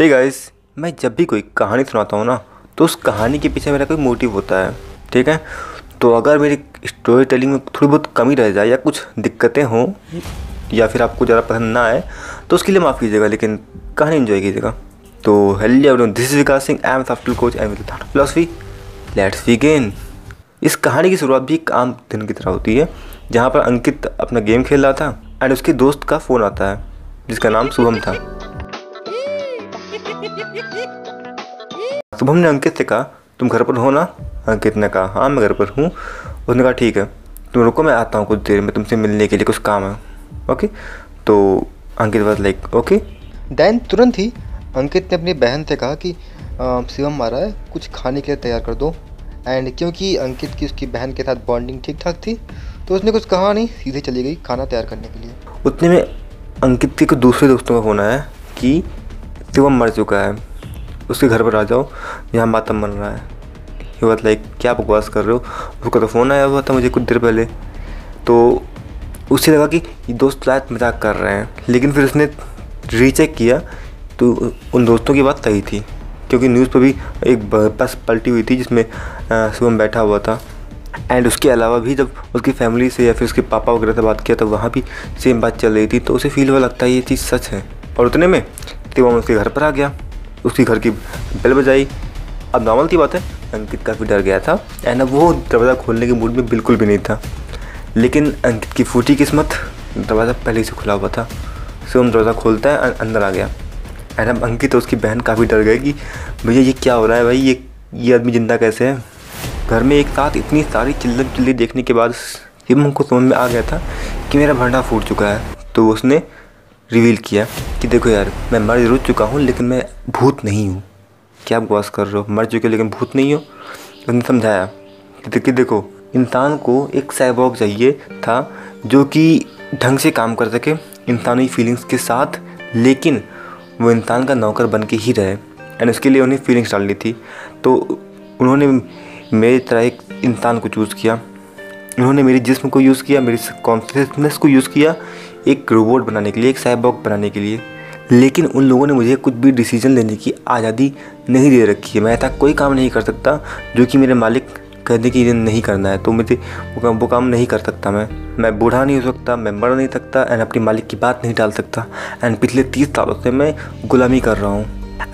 हे hey guys मैं जब भी कोई कहानी सुनाता हूँ ना तो उस कहानी के पीछे मेरा कोई मोटिव होता है, ठीक है? तो अगर मेरी स्टोरी टेलिंग में थोड़ी बहुत कमी रह जाए या कुछ दिक्कतें हों, या फिर आपको ज़्यादा पसंद ना आए तो उसके लिए माफ़ कीजिएगा, लेकिन कहानी इन्जॉय कीजिएगा। तो hello this is Vikas Singh I am software coach and with philosophy let's begin इस कहानी की शुरुआत भी एक आम दिन की तरह होती है, जहाँ पर अंकित अपना गेम खेल रहा था एंड उसके दोस्त का फ़ोन आता है, जिसका नाम शुभम था। शुभम ने अंकित से कहा तुम घर पर हो ना? अंकित ने कहा हाँ मैं घर पर हूँ। उसने कहा ठीक है तुम रुको मैं आता हूँ कुछ देर में तुमसे मिलने के लिए कुछ काम है। ओके? तो Ankit was like okay? Then तुरंत ही अंकित ने अपनी बहन से कहा कि शिवम मारा है कुछ खाने के लिए तैयार कर दो। एंड क्योंकि अंकित की उसकी बहन के साथ बॉन्डिंग ठीक ठाक थी तो उसने कुछ कहा नहीं सीधे चली गई खाना तैयार करने के लिए। उतने में अंकित के कुछ दूसरे दोस्तों का फ़ोन आया कि शिवम मर चुका है। उसके घर पर आ जाओ। यहाँ मातम मर रहा है। ये बात लाइक क्या बकवास कर रहे हो? उसका तो फ़ोन आया हुआ था मुझे कुछ देर पहले। तो उससे लगा कि ये दोस्त शायद मज़ाक कर रहे हैं। लेकिन फिर उसने रीचेक किया तो उन दोस्तों की बात सही थी। क्योंकि न्यूज़ पर भी एक बस पलटी हुई थी जिसमें शिवम बैठा हुआ था। एंड उसके अलावा भी जब उसकी फैमिली से या फिर उसके पापा वगैरह से बात किया तो वहाँ भी सेम बात चल रही थी। तो उसे फील हुआ लगता है ये चीज़ सच है। और उतने में शिवम उसके घर पर आ गया। उसकी घर की बेल बजाई। अब नॉर्मल सी बात है, अंकित काफ़ी डर गया था एंड अब वो दरवाज़ा खोलने के मूड में बिल्कुल भी नहीं था। लेकिन अंकित की फूटी किस्मत दरवाज़ा पहले से खुला हुआ था। शिवम दरवाज़ा खोलता है अंदर आ गया। एंड अब अंकित और उसकी बहन काफ़ी डर गए कि, भैया, ये क्या हो रहा है भाई? ये ये आदमी ज़िंदा कैसे है? घर में एक साथ इतनी सारी चिल्लम चिल्ली देखने के बाद शिवम को समझ में आ गया था कि मेरा भंडा फूट चुका है। तो उसने रिवील किया कि देखो यार, मैं मर ज़रूर चुका हूँ, लेकिन मैं भूत नहीं हूँ। क्या बकवास कर रहे हो? मर चुके लेकिन भूत नहीं हो? उसने समझाया कि देखिए देखो, इंसान को एक साइबॉग चाहिए था, जो कि ढंग से काम कर सके इंसानी फीलिंग्स के साथ, लेकिन वो इंसान का नौकर बन के ही रहे। एंड उसके लिए उन्हें फीलिंग्स डालनी थी। तो उन्होंने मेरी तरह एक इंसान को चूज़ किया। उन्होंने मेरी जिस्म को यूज़ किया, मेरी कॉन्शियसनेस को यूज़ किया एक रोबोट बनाने के लिए, एक साइबॉग बनाने के लिए। लेकिन उन लोगों ने मुझे कुछ भी डिसीज़न लेने की आज़ादी नहीं दे रखी है। मैं ऐसा कोई काम नहीं कर सकता जो कि मेरे मालिक कहने की नहीं करना है। तो मुझे वो काम वो काम नहीं कर सकता मैं। मैं बूढ़ा नहीं हो सकता, मैं मर नहीं सकता एंड अपनी मालिक की बात नहीं डाल सकता। एंड पिछले तीस सालों से मैं गुलामी कर रहा हूँ।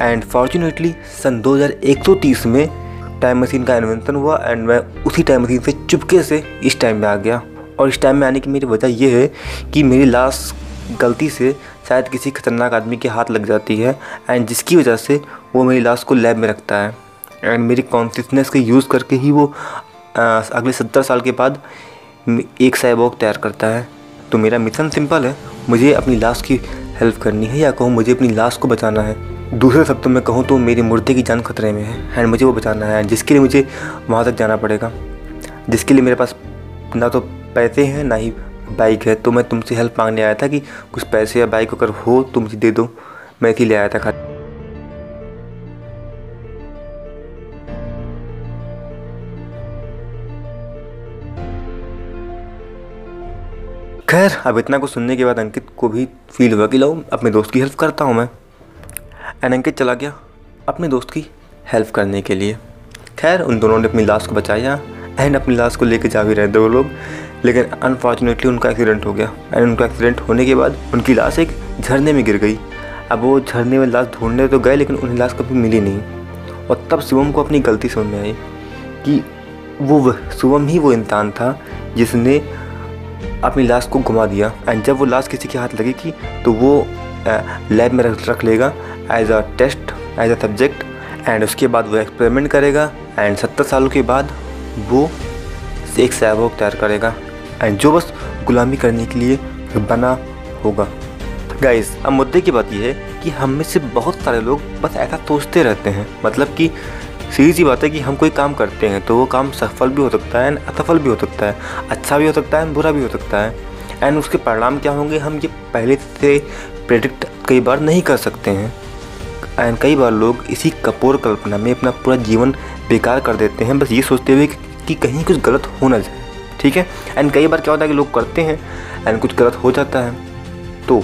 एंड फॉर्चुनेटली सन 2130 में टाइम मशीन का इन्वेंशन हुआ एंड मैं उसी टाइम मशीन से चुपके से इस टाइम में आ गया। और इस टाइम में आने की मेरी वजह यह है कि मेरी लाश गलती से शायद किसी खतरनाक आदमी के हाथ लग जाती है एंड जिसकी वजह से वो मेरी लाश को लैब में रखता है। एंड मेरी कॉन्सियसनेस का यूज़ करके ही वो अ, अगले सत्तर साल के बाद एक साइबॉग तैयार करता है। तो मेरा मिशन सिंपल है मुझे अपनी लाश की हेल्प करनी है या कहूँ मुझे अपनी लाश को बचाना है। दूसरे शब्दों में कहूँ तो मेरी मुर्दे की जान खतरे में है एंड मुझे वो बचाना है जिसके लिए मुझे वहाँ तक जाना पड़ेगा। जिसके लिए मेरे पास ना तो पैसे हैं, ना ही बाइक है। तो मैं तुमसे हेल्प मांगने आया था कि कुछ पैसे या बाइक अगर हो तो मुझे दे दो। मैं इसी ले आया था खाली। खैर, अब इतना कुछ सुनने के बाद अंकित को भी फील हुआ कि लो अपने दोस्त की हेल्प करता हूँ मैं। एंड अंकित चला गया अपने दोस्त की हेल्प करने के लिए। खैर, उन दोनों ने अपनी लाश को बचाया। एंड अपनी लाश को लेके जा भी रहे थे वो लोग, लेकिन अनफॉर्चुनेटली उनका एक्सीडेंट हो गया। एंड उनका एक्सीडेंट होने के बाद उनकी लाश एक झरने में गिर गई। अब वो झरने में लाश ढूँढने तो गए, लेकिन उन्हें लाश कभी मिली नहीं। और तब शिवम को अपनी गलती समझ में आई कि वो शिवम ही वो इंसान था जिसने अपनी लाश को घुमा दिया। एंड जब वो लाश किसी के हाथ लगेगी तो वो लैब में रख रख लेगा as a test as a subject and उसके बाद वो एक्सपेरिमेंट करेगा। एंड सत्तर सालों के बाद वो एक सैबॉग तैयार करेगा। एंड जो बस गुलामी करने के लिए बना होगा। गाइस अब मुद्दे की बात यह है कि हम में से बहुत सारे लोग बस ऐसा सोचते रहते हैं। मतलब कि सीधी सी बात है कि हम कोई काम करते हैं तो वो काम सफल भी हो सकता है एंड असफल भी हो सकता है अच्छा भी हो सकता है, बुरा भी हो सकता है। एंड उसके परिणाम क्या होंगे? हम ये पहले से प्रेडिक्ट कई बार नहीं कर सकते हैं। एंड कई बार लोग इसी कपोर कल्पना में अपना पूरा जीवन बेकार कर देते हैं। बस ये सोचते हुए कि, कहीं कुछ गलत हो ना जाए ठीक है? एंड कई बार क्या होता है कि लोग करते हैं एंड कुछ गलत हो जाता है। तो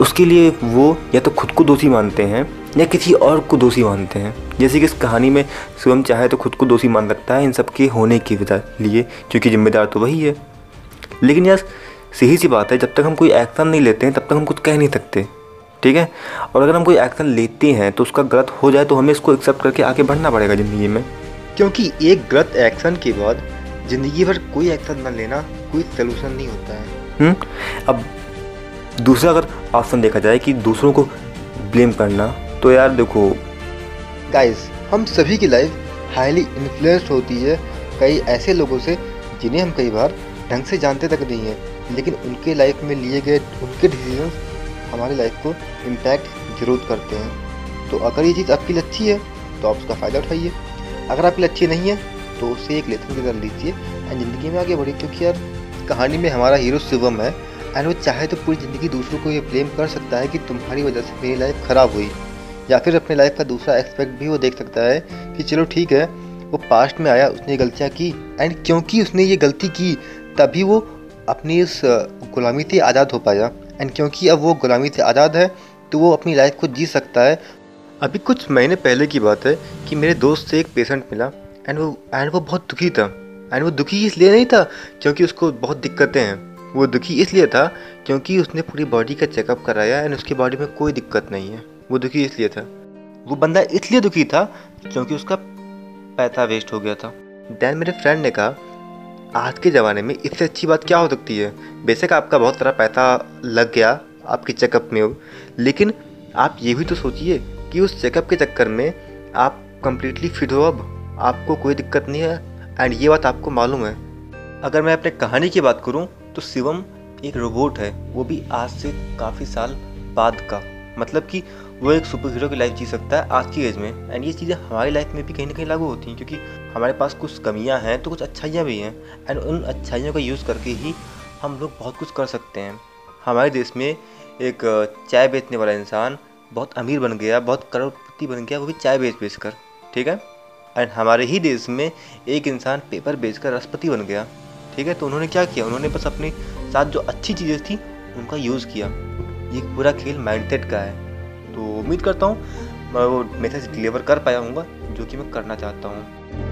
उसके लिए वो या तो खुद को दोषी मानते हैं या किसी और को दोषी मानते हैं। जैसे कि इस कहानी में स्वयं चाहे तो खुद को दोषी मान सकता है इन सब के होने की लिए क्योंकि जिम्मेदार तो वही है। लेकिन यार सही सी बात है जब तक हम कोई एक्शन नहीं लेते हैं तब तक हम कुछ कह नहीं सकते। ठीक है? और अगर हम कोई एक्शन लेते हैं तो उसका गलत हो जाए तो हमें इसको एक्सेप्ट करके आगे बढ़ना पड़ेगा ज़िंदगी में। क्योंकि एक गलत एक्शन के बाद ज़िंदगी भर कोई एक्शन न लेना कोई सोल्यूशन नहीं होता है। हुँ? अब दूसरा अगर ऑप्शन देखा जाए कि दूसरों को ब्लेम करना तो यार देखो। गाइस हम सभी की लाइफ हाईली इन्फ्लुएंस्ड होती है कई ऐसे लोगों से जिन्हें हम कई बार ढंग से जानते तक नहीं हैं लेकिन उनके लाइफ में लिए गए उनके डिसीज़न हमारी लाइफ को इम्पैक्ट ज़रूर करते हैं। तो अगर ये चीज़ आपके अच्छी है तो आप उसका फ़ायदा उठाइए। अगर आपके अच्छी नहीं है तो उससे एक लेसन की तरह लीजिए एंड ज़िंदगी में आगे बढ़िए। क्योंकि यार, कहानी में हमारा हीरो शिवम है एंड वो चाहे तो पूरी ज़िंदगी दूसरों को ये ब्लेम कर सकता है कि तुम्हारी वजह से मेरी लाइफ ख़राब हुई। या फिर अपनी लाइफ का दूसरा एस्पेक्ट भी वो देख सकता है कि चलो ठीक है, वो पास्ट में आया, उसने गलतियाँ की एंड क्योंकि उसने ये गलती की, तभी वो अपनी इस गुलामी से आज़ाद हो पाया। एंड क्योंकि अब वो गुलामी से आज़ाद है तो वो अपनी लाइफ को जी सकता है। अभी कुछ महीने पहले की बात है कि मेरे दोस्त से एक पेशेंट मिला एंड वो एंड वो बहुत दुखी था। एंड वो दुखी इसलिए नहीं था क्योंकि उसको बहुत दिक्कतें हैं। वो दुखी इसलिए था क्योंकि उसने पूरी बॉडी का चेकअप कराया एंड उसकी बॉडी में कोई दिक्कत नहीं है। वो दुखी इसलिए था। वो बंदा इसलिए दुखी था क्योंकि उसका पैसा वेस्ट हो गया था। दैन मेरे फ्रेंड ने कहा आज के ज़माने में इससे अच्छी बात क्या हो सकती है? बेशक आपका बहुत सारा पैसा लग गया आपके चेकअप में, लेकिन आप ये भी तो सोचिए कि उस चेकअप के चक्कर में आप कम्प्लीटली फिट हो अब। आपको कोई दिक्कत नहीं है एंड ये बात आपको मालूम है। अगर मैं अपने कहानी की बात करूँ तो शिवम एक रोबोट है, वो भी आज से काफ़ी साल बाद का। मतलब कि वो एक सुपर हीरो की लाइफ जी सकता है आज की एज में। एंड ये चीज़ें हमारी लाइफ में भी कहीं ना कहीं लागू होती हैं, क्योंकि हमारे पास कुछ कमियाँ हैं तो कुछ अच्छाइयाँ भी हैं। एंड उन अच्छाइयों का यूज़ करके ही हम लोग बहुत कुछ कर सकते हैं। हमारे देश में एक चाय बेचने वाला इंसान बहुत अमीर बन गया, बहुत करोड़पति बन गया, वो भी चाय बेच बेच कर ठीक है? एंड हमारे ही देश में एक इंसान पेपर बेचकर राष्ट्रपति बन गया, ठीक है? तो उन्होंने क्या किया? उन्होंने बस अपने साथ जो अच्छी चीज़ें थी, उनका यूज़ किया। ये पूरा खेल माइंडसेट का है। तो उम्मीद करता हूँ मैं वो मैसेज डिलीवर कर पाया हूँ जो कि मैं करना चाहता हूँ।